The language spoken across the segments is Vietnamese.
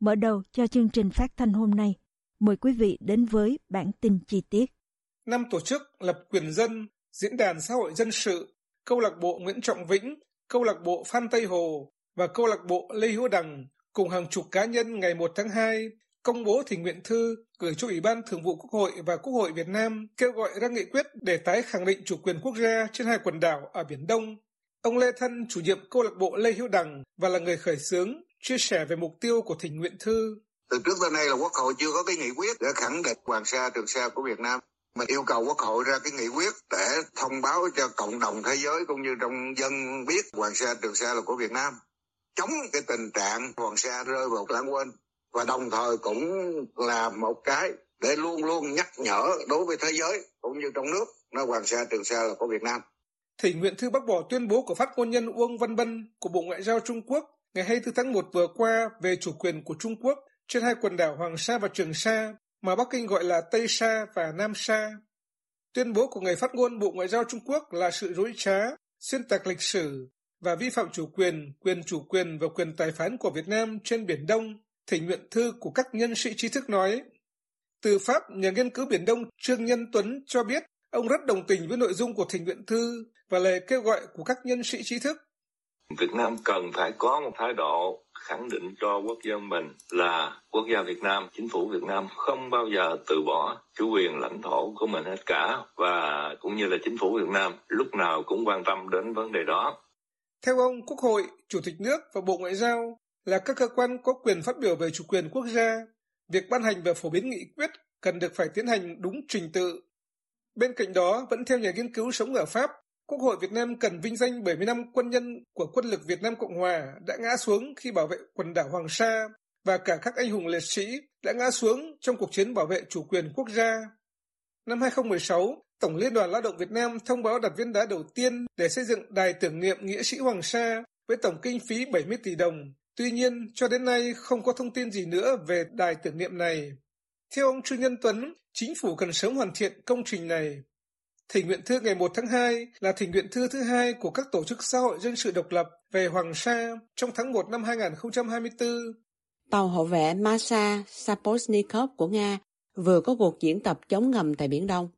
Mở đầu cho chương trình phát thanh hôm nay, mời quý vị đến với bản tin chi tiết. Năm tổ chức lập quyền dân, diễn đàn xã hội dân sự, câu lạc bộ Nguyễn Trọng Vĩnh, câu lạc bộ Phan Tây Hồ và câu lạc bộ Lê Hữu Đằng cùng hàng chục cá nhân ngày 1 tháng 2 công bố thỉnh nguyện thư gửi cho Ủy ban Thường vụ Quốc hội và Quốc hội Việt Nam kêu gọi ra nghị quyết để tái khẳng định chủ quyền quốc gia trên hai quần đảo ở Biển Đông. Ông Lê Thân, chủ nhiệm câu lạc bộ Lê Hữu Đằng và là người khởi xướng, chia sẻ về mục tiêu của thỉnh nguyện thư. Từ trước tới nay là Quốc hội chưa có cái nghị quyết để khẳng định Hoàng Sa, Trường Sa của Việt Nam. Mình yêu cầu Quốc hội ra cái nghị quyết để thông báo cho cộng đồng thế giới cũng như trong dân biết Hoàng Sa, Trường Sa là của Việt Nam. Chống cái tình trạng Hoàng Sa rơi vào lãng quên và đồng thời cũng là một cái để luôn luôn nhắc nhở đối với thế giới cũng như trong nước nó Hoàng Sa, Trường Sa là của Việt Nam. Thỉnh nguyện thư bác bỏ tuyên bố của phát ngôn nhân Uông Văn Bân của Bộ Ngoại giao Trung Quốc ngày 24 tháng 1 vừa qua về chủ quyền của Trung Quốc trên hai quần đảo Hoàng Sa và Trường Sa mà Bắc Kinh gọi là Tây Sa và Nam Sa. Tuyên bố của người phát ngôn Bộ Ngoại giao Trung Quốc là sự dối trá, xuyên tạc lịch sử và vi phạm chủ quyền, quyền chủ quyền và quyền tài phán của Việt Nam trên Biển Đông, thỉnh nguyện thư của các nhân sĩ trí thức nói. Từ Pháp, nhà nghiên cứu Biển Đông Trương Nhân Tuấn cho biết ông rất đồng tình với nội dung của thỉnh nguyện thư và lời kêu gọi của các nhân sĩ trí thức. Việt Nam cần phải có một thái độ khẳng định cho quốc dân mình là quốc gia Việt Nam, chính phủ Việt Nam không bao giờ từ bỏ chủ quyền lãnh thổ của mình hết cả và cũng như là chính phủ Việt Nam lúc nào cũng quan tâm đến vấn đề đó. Theo ông, Quốc hội, Chủ tịch nước và Bộ Ngoại giao là các cơ quan có quyền phát biểu về chủ quyền quốc gia. Việc ban hành và phổ biến nghị quyết cần được phải tiến hành đúng trình tự. Bên cạnh đó, vẫn theo nhà nghiên cứu sống ở Pháp, Quốc hội Việt Nam cần vinh danh 70 năm quân nhân của quân lực Việt Nam Cộng Hòa đã ngã xuống khi bảo vệ quần đảo Hoàng Sa và cả các anh hùng liệt sĩ đã ngã xuống trong cuộc chiến bảo vệ chủ quyền quốc gia. Năm 2016, Tổng Liên đoàn Lao động Việt Nam thông báo đặt viên đá đầu tiên để xây dựng đài tưởng niệm nghĩa sĩ Hoàng Sa với tổng kinh phí 70 tỷ đồng. Tuy nhiên, cho đến nay không có thông tin gì nữa về đài tưởng niệm này. Theo ông Trương Nhân Tuấn, chính phủ cần sớm hoàn thiện công trình này. Thỉnh nguyện thư ngày 1 tháng 2 là thỉnh nguyện thư thứ hai của các tổ chức xã hội dân sự độc lập về Hoàng Sa trong tháng 1 năm 2024. Tàu hộ vệ Masa Saposnikov của Nga vừa có cuộc diễn tập chống ngầm tại Biển Đông.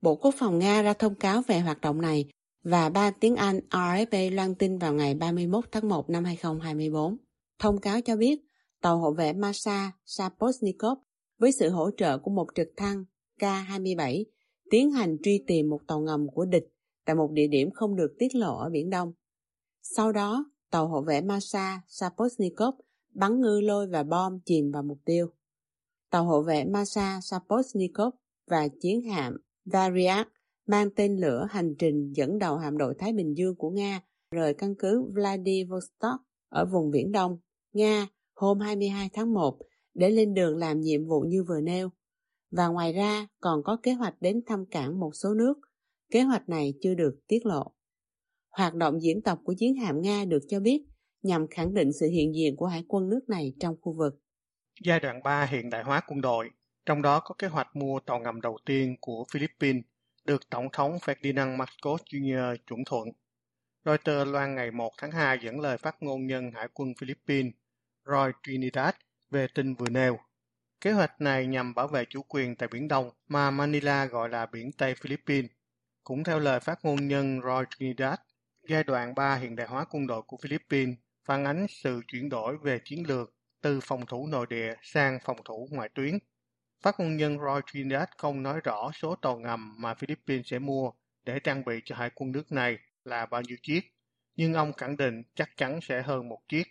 Bộ Quốc phòng Nga ra thông cáo về hoạt động này và ba tiếng Anh RFA loan tin vào ngày 31 tháng 1 năm 2024. Thông cáo cho biết tàu hộ vệ Masa Saposnikov với sự hỗ trợ của một trực thăng K-27 tiến hành truy tìm một tàu ngầm của địch tại một địa điểm không được tiết lộ ở Biển Đông. Sau đó, tàu hộ vệ Masa Saposnikov bắn ngư lôi và bom chìm vào mục tiêu. Tàu hộ vệ Masa Saposnikov và chiến hạm Variak mang tên lửa hành trình dẫn đầu hạm đội Thái Bình Dương của Nga rời căn cứ Vladivostok ở vùng Viễn Đông, Nga hôm 22 tháng 1 để lên đường làm nhiệm vụ như vừa nêu và ngoài ra còn có kế hoạch đến thăm cảng một số nước. Kế hoạch này chưa được tiết lộ. Hoạt động diễn tập của chiến hạm Nga được cho biết nhằm khẳng định sự hiện diện của hải quân nước này trong khu vực. Giai đoạn 3 hiện đại hóa quân đội, trong đó có kế hoạch mua tàu ngầm đầu tiên của Philippines, được Tổng thống Ferdinand Marcos Jr. chuẩn thuận. Reuters loan ngày 1 tháng 2 dẫn lời phát ngôn nhân Hải quân Philippines Roy Trinidad về tin vừa nêu. Kế hoạch này nhằm bảo vệ chủ quyền tại Biển Đông mà Manila gọi là Biển Tây Philippines. Cũng theo lời phát ngôn nhân Roy Trinidad, giai đoạn 3 hiện đại hóa quân đội của Philippines phản ánh sự chuyển đổi về chiến lược từ phòng thủ nội địa sang phòng thủ ngoại tuyến. Phát ngôn nhân Roy Trinidad không nói rõ số tàu ngầm mà Philippines sẽ mua để trang bị cho hải quân nước này là bao nhiêu chiếc, nhưng ông khẳng định chắc chắn sẽ hơn một chiếc.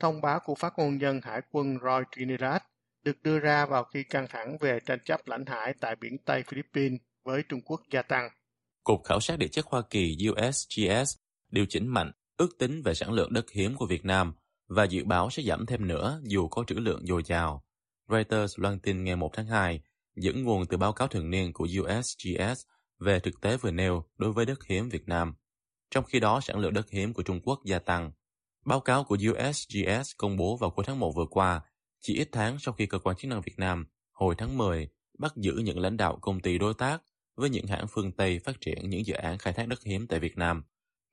Thông báo của phát ngôn nhân Hải quân Roy Trinidad được đưa ra vào khi căng thẳng về tranh chấp lãnh hải tại biển Tây Philippines với Trung Quốc gia tăng. Cục Khảo sát Địa chất Hoa Kỳ USGS điều chỉnh mạnh ước tính về sản lượng đất hiếm của Việt Nam và dự báo sẽ giảm thêm nữa dù có trữ lượng dồi dào. Reuters loan tin ngày 1 tháng 2 dẫn nguồn từ báo cáo thường niên của USGS về thực tế vừa nêu đối với đất hiếm Việt Nam. Trong khi đó, sản lượng đất hiếm của Trung Quốc gia tăng. Báo cáo của USGS công bố vào cuối tháng 1 vừa qua, chỉ ít tháng sau khi cơ quan chức năng Việt Nam hồi tháng 10 bắt giữ những lãnh đạo công ty đối tác với những hãng phương Tây phát triển những dự án khai thác đất hiếm tại Việt Nam.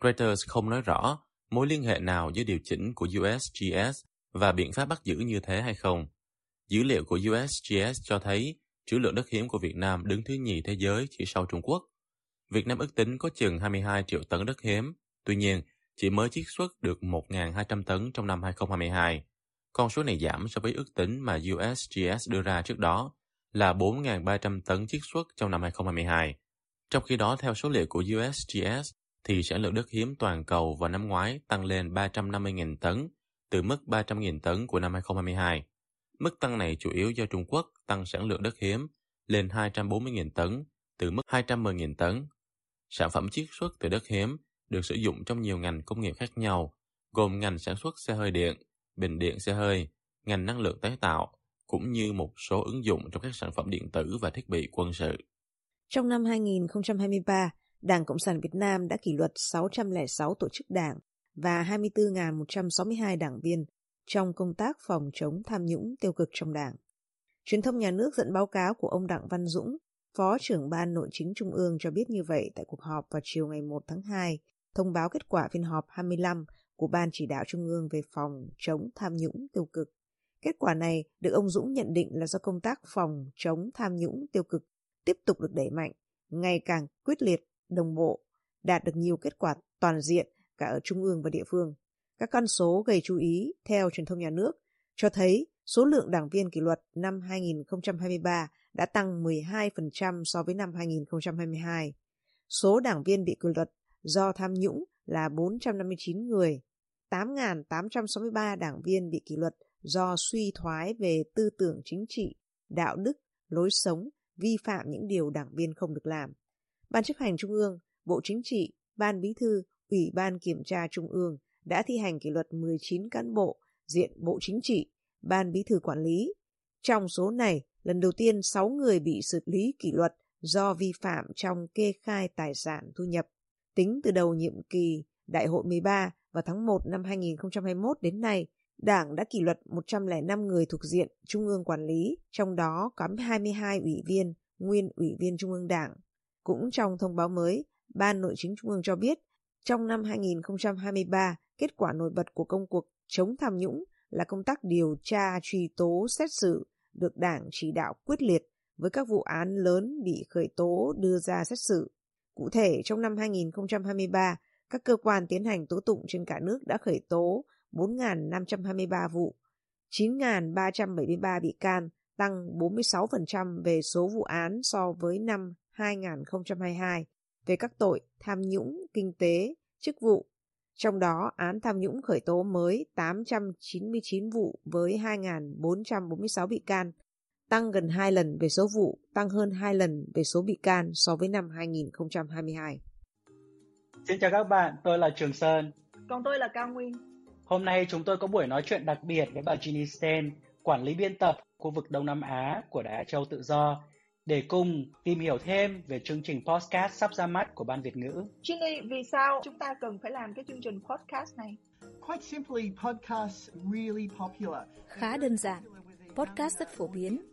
Reuters không nói rõ mối liên hệ nào giữa điều chỉnh của USGS và biện pháp bắt giữ như thế hay không. Dữ liệu của USGS cho thấy trữ lượng đất hiếm của Việt Nam đứng thứ nhì thế giới chỉ sau Trung Quốc. Việt Nam ước tính có chừng 22 triệu tấn đất hiếm, tuy nhiên chỉ mới chiết xuất được 1.200 tấn trong năm 2022. Con số này giảm so với ước tính mà USGS đưa ra trước đó là 4.300 tấn chiết xuất trong năm 2022. Trong khi đó, theo số liệu của USGS, thì sản lượng đất hiếm toàn cầu vào năm ngoái tăng lên 350.000 tấn, từ mức 300.000 tấn của năm 2022. Mức tăng này chủ yếu do Trung Quốc tăng sản lượng đất hiếm lên 240.000 tấn, từ mức 210.000 tấn. Sản phẩm chiết xuất từ đất hiếm được sử dụng trong nhiều ngành công nghiệp khác nhau, gồm ngành sản xuất xe hơi điện, bình điện xe hơi, ngành năng lượng tái tạo, cũng như một số ứng dụng trong các sản phẩm điện tử và thiết bị quân sự. Trong năm 2023, Đảng Cộng sản Việt Nam đã kỷ luật 606 tổ chức đảng và 24.162 đảng viên trong công tác phòng chống tham nhũng tiêu cực trong đảng. Truyền thông nhà nước dẫn báo cáo của ông Đặng Văn Dũng, Phó trưởng Ban Nội chính Trung ương cho biết như vậy tại cuộc họp vào chiều ngày 1 tháng 2, thông báo kết quả phiên họp 25 của Ban Chỉ đạo Trung ương về phòng chống tham nhũng tiêu cực. Kết quả này được ông Dũng nhận định là do công tác phòng chống tham nhũng tiêu cực tiếp tục được đẩy mạnh, ngày càng quyết liệt, đồng bộ, đạt được nhiều kết quả toàn diện cả ở trung ương và địa phương. Các con số gây chú ý theo truyền thông nhà nước cho thấy số lượng đảng viên kỷ luật năm 2023 đã tăng 12% so với năm 2022. Số đảng viên bị kỷ luật do tham nhũng là 459 người, 8.863 đảng viên bị kỷ luật do suy thoái về tư tưởng chính trị, đạo đức, lối sống, vi phạm những điều đảng viên không được làm. Ban chấp hành Trung ương, Bộ Chính trị, Ban Bí thư, Ủy ban Kiểm tra Trung ương đã thi hành kỷ luật 19 cán bộ diện Bộ Chính trị, Ban Bí thư quản lý. Trong số này, lần đầu tiên 6 người bị xử lý kỷ luật do vi phạm trong kê khai tài sản thu nhập. Tính từ đầu nhiệm kỳ Đại hội 13 vào tháng 1 năm 2021 đến nay, Đảng đã kỷ luật 105 người thuộc diện Trung ương quản lý, trong đó có 22 ủy viên, nguyên ủy viên Trung ương Đảng. Cũng trong thông báo mới, Ban Nội chính Trung ương cho biết, trong năm 2023, kết quả nổi bật của công cuộc chống tham nhũng là công tác điều tra, truy tố, xét xử được Đảng chỉ đạo quyết liệt với các vụ án lớn bị khởi tố đưa ra xét xử. Cụ thể, trong năm 2023, các cơ quan tiến hành tố tụng trên cả nước đã khởi tố 4.523 vụ, 9.373 bị can, tăng 46% về số vụ án so với năm 2022 về các tội tham nhũng kinh tế, chức vụ. Trong đó, án tham nhũng khởi tố mới 899 vụ với 2.446 bị can, tăng gần 2 lần về số vụ, tăng hơn 2 lần về số bị can so với năm 2022. Xin chào các bạn, tôi là Trường Sơn. Còn tôi là Cao Nguyên. Hôm nay chúng tôi có buổi nói chuyện đặc biệt với bà Ginny Sten, quản lý biên tập khu vực Đông Nam Á của Đài Á Châu Tự Do, để cùng tìm hiểu thêm về chương trình podcast sắp ra mắt của Ban Việt ngữ. Ginny, vì sao chúng ta cần phải làm cái chương trình podcast này? Quite simply, podcasts really popular. Khá đơn giản, podcast rất phổ biến.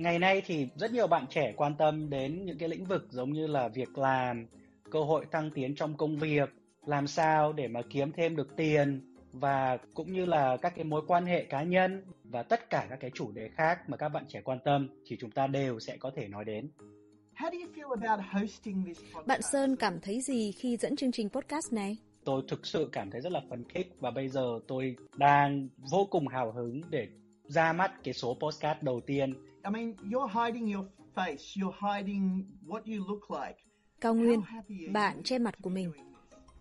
Ngày nay thì rất nhiều bạn trẻ quan tâm đến những cái lĩnh vực giống như là việc làm, cơ hội thăng tiến trong công việc, làm sao để mà kiếm thêm được tiền và cũng như là các cái mối quan hệ cá nhân và tất cả các cái chủ đề khác mà các bạn trẻ quan tâm thì chúng ta đều sẽ có thể nói đến. Bạn Sơn cảm thấy gì khi dẫn chương trình podcast này? Tôi thực sự cảm thấy rất là phấn khích và bây giờ tôi đang vô cùng hào hứng để ra mắt cái số podcast đầu tiên. I mean, you're hiding your face, you're hiding what you look like. Cao Nguyên, bạn che mặt của mình.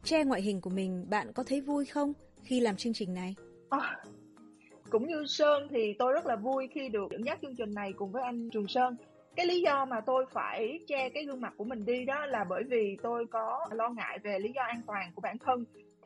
Che ngoại hình của mình, bạn có thấy vui không khi làm chương trình này? À, cũng như Sơn thì tôi rất là vui khi được dẫn dắt chương trình này cùng với anh Trường Sơn cái lý do mà tôi phải che cái gương mặt của mình đi đó là bởi vì tôi có lo ngại về lý do an toàn của bản thân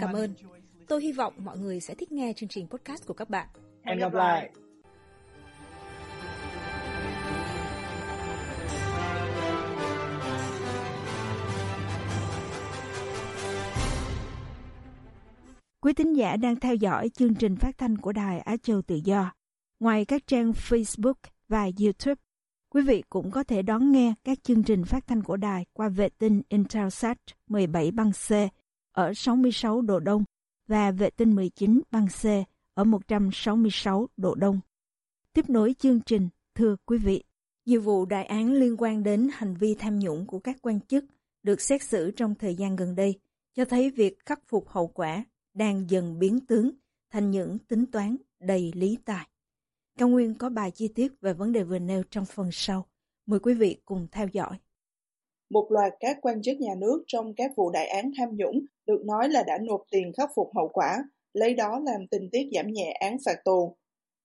Cảm ơn. Tôi hy vọng mọi người sẽ thích nghe chương trình podcast của các bạn. Hẹn gặp lại. Quý tín giả đang theo dõi chương trình phát thanh của Đài Á Châu Tự Do. Ngoài các trang Facebook và YouTube, quý vị cũng có thể đón nghe các chương trình phát thanh của đài qua vệ tinh Intelsat 17 băng C ở 66 độ Đông và vệ tinh 19 băng C ở 166 độ Đông. Tiếp nối chương trình, thưa quý vị, nhiều vụ đại án liên quan đến hành vi tham nhũng của các quan chức được xét xử trong thời gian gần đây cho thấy việc khắc phục hậu quả đang dần biến tướng thành những tính toán đầy lý tài. Cao Nguyên có bài chi tiết về vấn đề vừa nêu trong phần sau. Mời quý vị cùng theo dõi. Một loạt các quan chức nhà nước trong các vụ đại án tham nhũng được nói là đã nộp tiền khắc phục hậu quả, lấy đó làm tình tiết giảm nhẹ án phạt tù.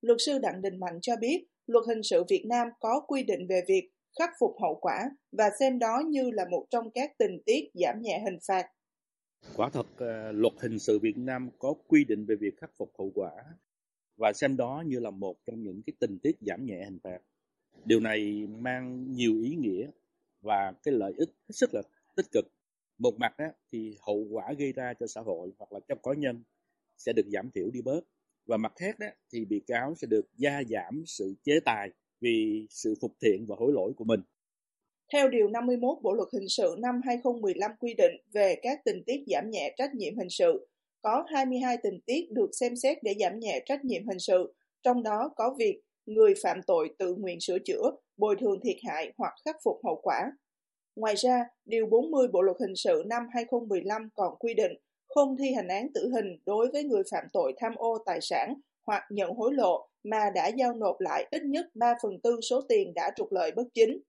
Luật sư Đặng Đình Mạnh cho biết, luật hình sự Việt Nam có quy định về việc khắc phục hậu quả và xem đó như là một trong các tình tiết giảm nhẹ hình phạt Quả thật ờ, luật hình sự Việt Nam có quy định về việc khắc phục hậu quả và xem đó như là một trong những cái tình tiết giảm nhẹ hình phạt. Điều này mang nhiều ý nghĩa và cái lợi ích hết sức là tích cực. Một mặt á, thì hậu quả gây ra cho xã hội hoặc là cho cá nhân sẽ được giảm thiểu đi bớt và mặt khác đó thì bị cáo sẽ được gia giảm sự chế tài vì sự phục thiện và hối lỗi của mình. Theo Điều 51 Bộ Luật Hình sự năm 2015 quy định về các tình tiết giảm nhẹ trách nhiệm hình sự, có 22 tình tiết được xem xét để giảm nhẹ trách nhiệm hình sự, trong đó có việc người phạm tội tự nguyện sửa chữa, bồi thường thiệt hại hoặc khắc phục hậu quả. Ngoài ra, Điều 40 Bộ Luật Hình sự năm 2015 còn quy định không thi hành án tử hình đối với người phạm tội tham ô tài sản hoặc nhận hối lộ mà đã giao nộp lại ít nhất 3 phần tư số tiền đã trục lợi bất chính.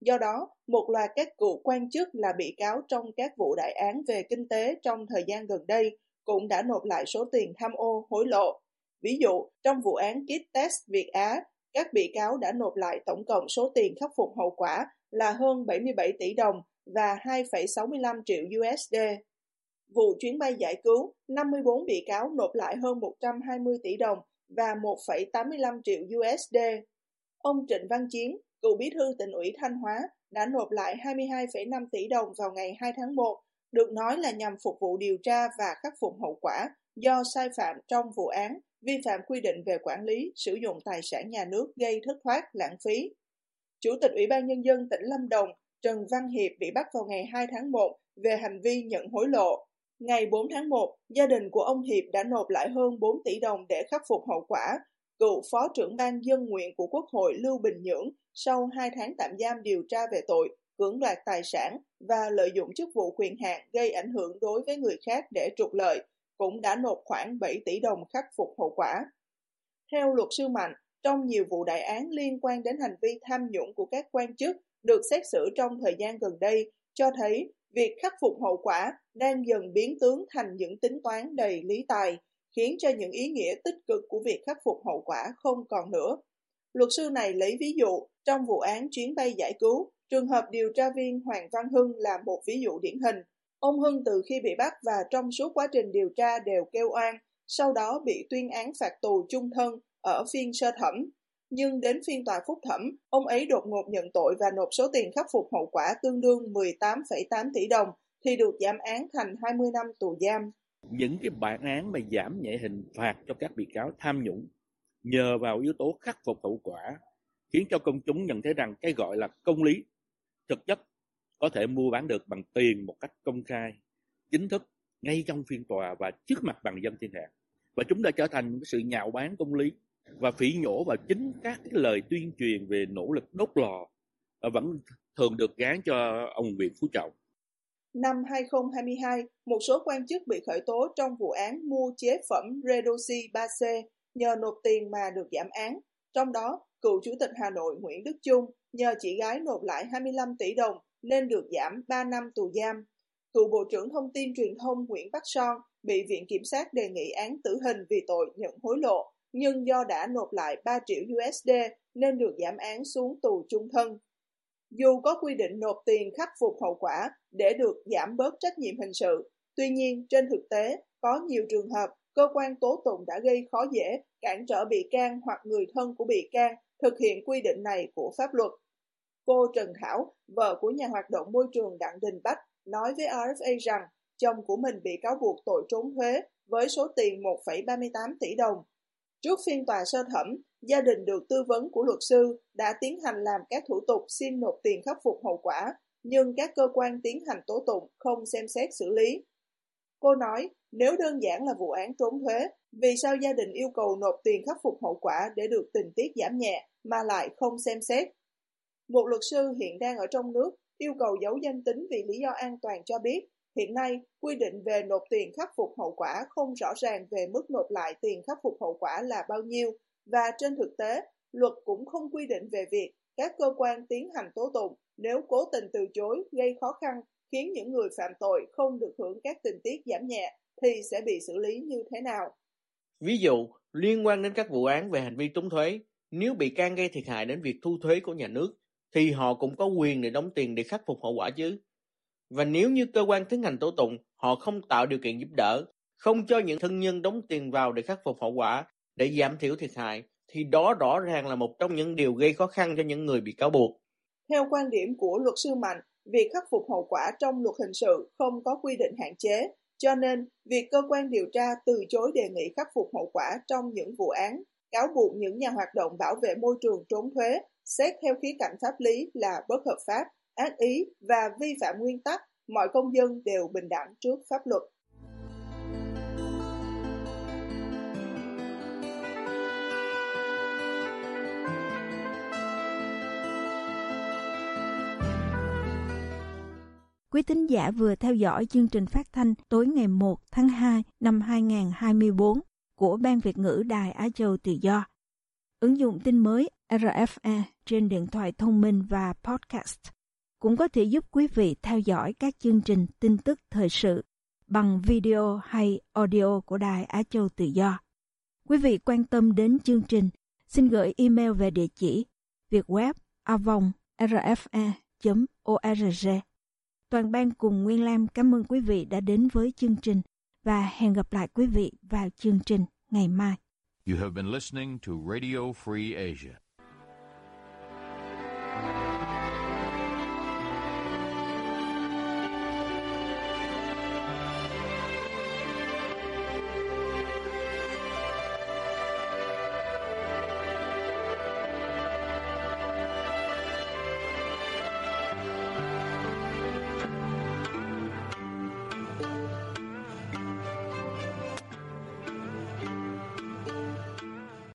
Do đó, một loạt các cựu quan chức là bị cáo trong các vụ đại án về kinh tế trong thời gian gần đây cũng đã nộp lại số tiền tham ô, hối lộ. Ví dụ, trong vụ án kit test Việt Á, các bị cáo đã nộp lại tổng cộng số tiền khắc phục hậu quả là hơn 77 tỷ đồng và 2,65 triệu USD. Vụ chuyến bay giải cứu, 54 bị cáo nộp lại hơn 120 tỷ đồng và 1,85 triệu USD. Ông Trịnh Văn Chiến, cựu bí thư tỉnh ủy Thanh Hóa đã nộp lại 22,5 tỷ đồng vào ngày 2 tháng 1, được nói là nhằm phục vụ điều tra và khắc phục hậu quả do sai phạm trong vụ án vi phạm quy định về quản lý sử dụng tài sản nhà nước gây thất thoát lãng phí. Chủ tịch Ủy ban Nhân dân tỉnh Lâm Đồng Trần Văn Hiệp bị bắt vào ngày 2 tháng 1 về hành vi nhận hối lộ. Ngày 4 tháng 1, gia đình của ông Hiệp đã nộp lại hơn 4 tỷ đồng để khắc phục hậu quả. Cựu Phó trưởng ban dân nguyện của Quốc hội Lưu Bình Nhưỡng sau 2 tháng tạm giam điều tra về tội cưỡng đoạt tài sản và lợi dụng chức vụ quyền hạn gây ảnh hưởng đối với người khác để trục lợi, cũng đã nộp khoảng 7 tỷ đồng khắc phục hậu quả. Theo luật sư Mạnh, trong nhiều vụ đại án liên quan đến hành vi tham nhũng của các quan chức được xét xử trong thời gian gần đây cho thấy việc khắc phục hậu quả đang dần biến tướng thành những tính toán đầy lý tài, khiến cho những ý nghĩa tích cực của việc khắc phục hậu quả không còn nữa. Luật sư này lấy ví dụ trong vụ án chuyến bay giải cứu, trường hợp điều tra viên Hoàng Văn Hưng là một ví dụ điển hình. Ông Hưng từ khi bị bắt và trong suốt quá trình điều tra đều kêu oan, sau đó bị tuyên án phạt tù chung thân ở phiên sơ thẩm. Nhưng đến phiên tòa phúc thẩm, ông ấy đột ngột nhận tội và nộp số tiền khắc phục hậu quả tương đương 18,8 tỷ đồng thì được giảm án thành 20 năm tù giam. Những cái bản án mà giảm nhẹ hình phạt cho các bị cáo tham nhũng nhờ vào yếu tố khắc phục hậu quả khiến cho công chúng nhận thấy rằng cái gọi là công lý thực chất có thể mua bán được bằng tiền một cách công khai, chính thức ngay trong phiên tòa và trước mặt bằng dân thiên hạ. Và chúng đã trở thành sự nhạo bán công lý và phỉ nhổ vào chính các cái lời tuyên truyền về nỗ lực đốt lò vẫn thường được gán cho ông Nguyễn Phú Trọng. Năm 2022, một số quan chức bị khởi tố trong vụ án mua chế phẩm Redoxy 3C nhờ nộp tiền mà được giảm án. Trong đó, cựu Chủ tịch Hà Nội Nguyễn Đức Chung nhờ chị gái nộp lại 25 tỷ đồng nên được giảm 3 năm tù giam. Cựu Bộ trưởng Thông tin Truyền thông Nguyễn Bắc Son bị Viện Kiểm sát đề nghị án tử hình vì tội nhận hối lộ, nhưng do đã nộp lại 3 triệu USD nên được giảm án xuống tù chung thân. Dù có quy định nộp tiền khắc phục hậu quả để được giảm bớt trách nhiệm hình sự, tuy nhiên trên thực tế có nhiều trường hợp cơ quan tố tụng đã gây khó dễ, cản trở bị can hoặc người thân của bị can thực hiện quy định này của pháp luật. Cô Trần Thảo, vợ của nhà hoạt động môi trường Đặng Đình Bách, nói với RFA rằng chồng của mình bị cáo buộc tội trốn thuế với số tiền 1,38 tỷ đồng. Trước phiên tòa sơ thẩm, gia đình được tư vấn của luật sư đã tiến hành làm các thủ tục xin nộp tiền khắc phục hậu quả, nhưng các cơ quan tiến hành tố tụng không xem xét xử lý. Cô nói, nếu đơn giản là vụ án trốn thuế, vì sao gia đình yêu cầu nộp tiền khắc phục hậu quả để được tình tiết giảm nhẹ mà lại không xem xét? Một luật sư hiện đang ở trong nước yêu cầu giấu danh tính vì lý do an toàn cho biết, hiện nay quy định về nộp tiền khắc phục hậu quả không rõ ràng về mức nộp lại tiền khắc phục hậu quả là bao nhiêu và trên thực tế, luật cũng không quy định về việc các cơ quan tiến hành tố tụng nếu cố tình từ chối gây khó khăn khiến những người phạm tội không được hưởng các tình tiết giảm nhẹ thì sẽ bị xử lý như thế nào. Ví dụ, liên quan đến các vụ án về hành vi trốn thuế, nếu bị can gây thiệt hại đến việc thu thuế của nhà nước, thì họ cũng có quyền để đóng tiền để khắc phục hậu quả chứ. Và nếu như cơ quan tiến hành tố tụng, họ không tạo điều kiện giúp đỡ, không cho những thân nhân đóng tiền vào để khắc phục hậu quả, để giảm thiểu thiệt hại, thì đó rõ ràng là một trong những điều gây khó khăn cho những người bị cáo buộc. Theo quan điểm của luật sư Mạnh, việc khắc phục hậu quả trong luật hình sự không có quy định hạn chế, cho nên việc cơ quan điều tra từ chối đề nghị khắc phục hậu quả trong những vụ án cáo buộc những nhà hoạt động bảo vệ môi trường trốn thuế xét theo khía cạnh pháp lý là bất hợp pháp, ác ý và vi phạm nguyên tắc mọi công dân đều bình đẳng trước pháp luật. Quý thính giả vừa theo dõi chương trình phát thanh tối ngày 1 tháng 2 năm 2024 của Ban Việt ngữ Đài Á Châu Tự Do. Ứng dụng tin mới RFA trên điện thoại thông minh và podcast cũng có thể giúp quý vị theo dõi các chương trình tin tức thời sự bằng video hay audio của Đài Á Châu Tự Do. Quý vị quan tâm đến chương trình, xin gửi email về địa chỉ vietweb avong rfa.org. Toàn ban cùng Nguyên Lam cảm ơn quý vị đã đến với chương trình và hẹn gặp lại quý vị vào chương trình ngày mai. You have been listening to Radio Free Asia.